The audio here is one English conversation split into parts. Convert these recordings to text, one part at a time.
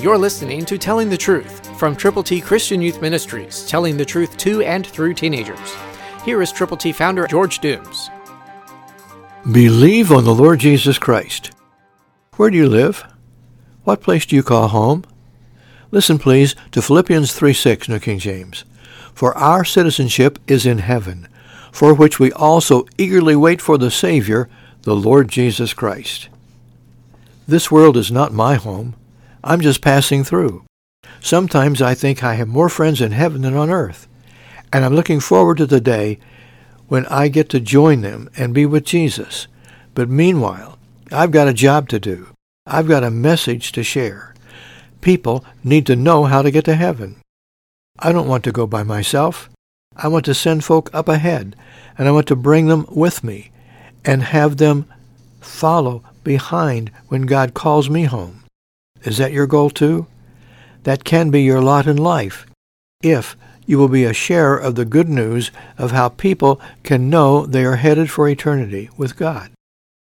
You're listening to Telling the Truth from Triple T Christian Youth Ministries, telling the truth to and through teenagers. Here is Triple T founder George Dooms. Believe on the Lord Jesus Christ. Where do you live? What place do you call home? Listen, please, to Philippians 3 6, New King James. For our citizenship is in heaven, for which we also eagerly wait for the Savior, the Lord Jesus Christ. This world is not my home. I'm just passing through. Sometimes I think I have more friends in heaven than on earth, and I'm looking forward to the day when I get to join them and be with Jesus. But meanwhile, I've got a job to do. I've got a message to share. People need to know how to get to heaven. I don't want to go by myself. I want to send folk up ahead, and I want to bring them with me and have them follow behind when God calls me home. Is that your goal too? That can be your lot in life if you will be a sharer of the good news of how people can know they are headed for eternity with God.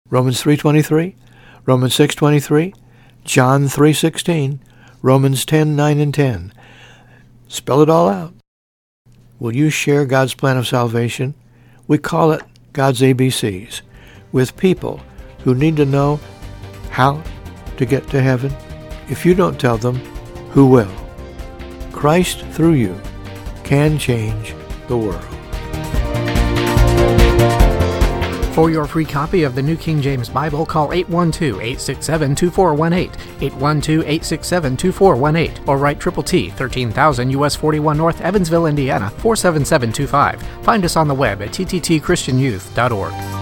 Romans 3:23, Romans 6:23, John 3:16, Romans 10:9 and 10. Spell it all out. Will you share God's plan of salvation? We call it God's ABCs with people who need to know how to get to heaven if you don't tell them, who will? Christ through you can change the world. For your free copy of the New King James Bible, call 812-867-2418, 812-867-2418, or write Triple T, 13,000 US 41 North, Evansville, Indiana, 47725. Find us on the web at tttchristianyouth.org.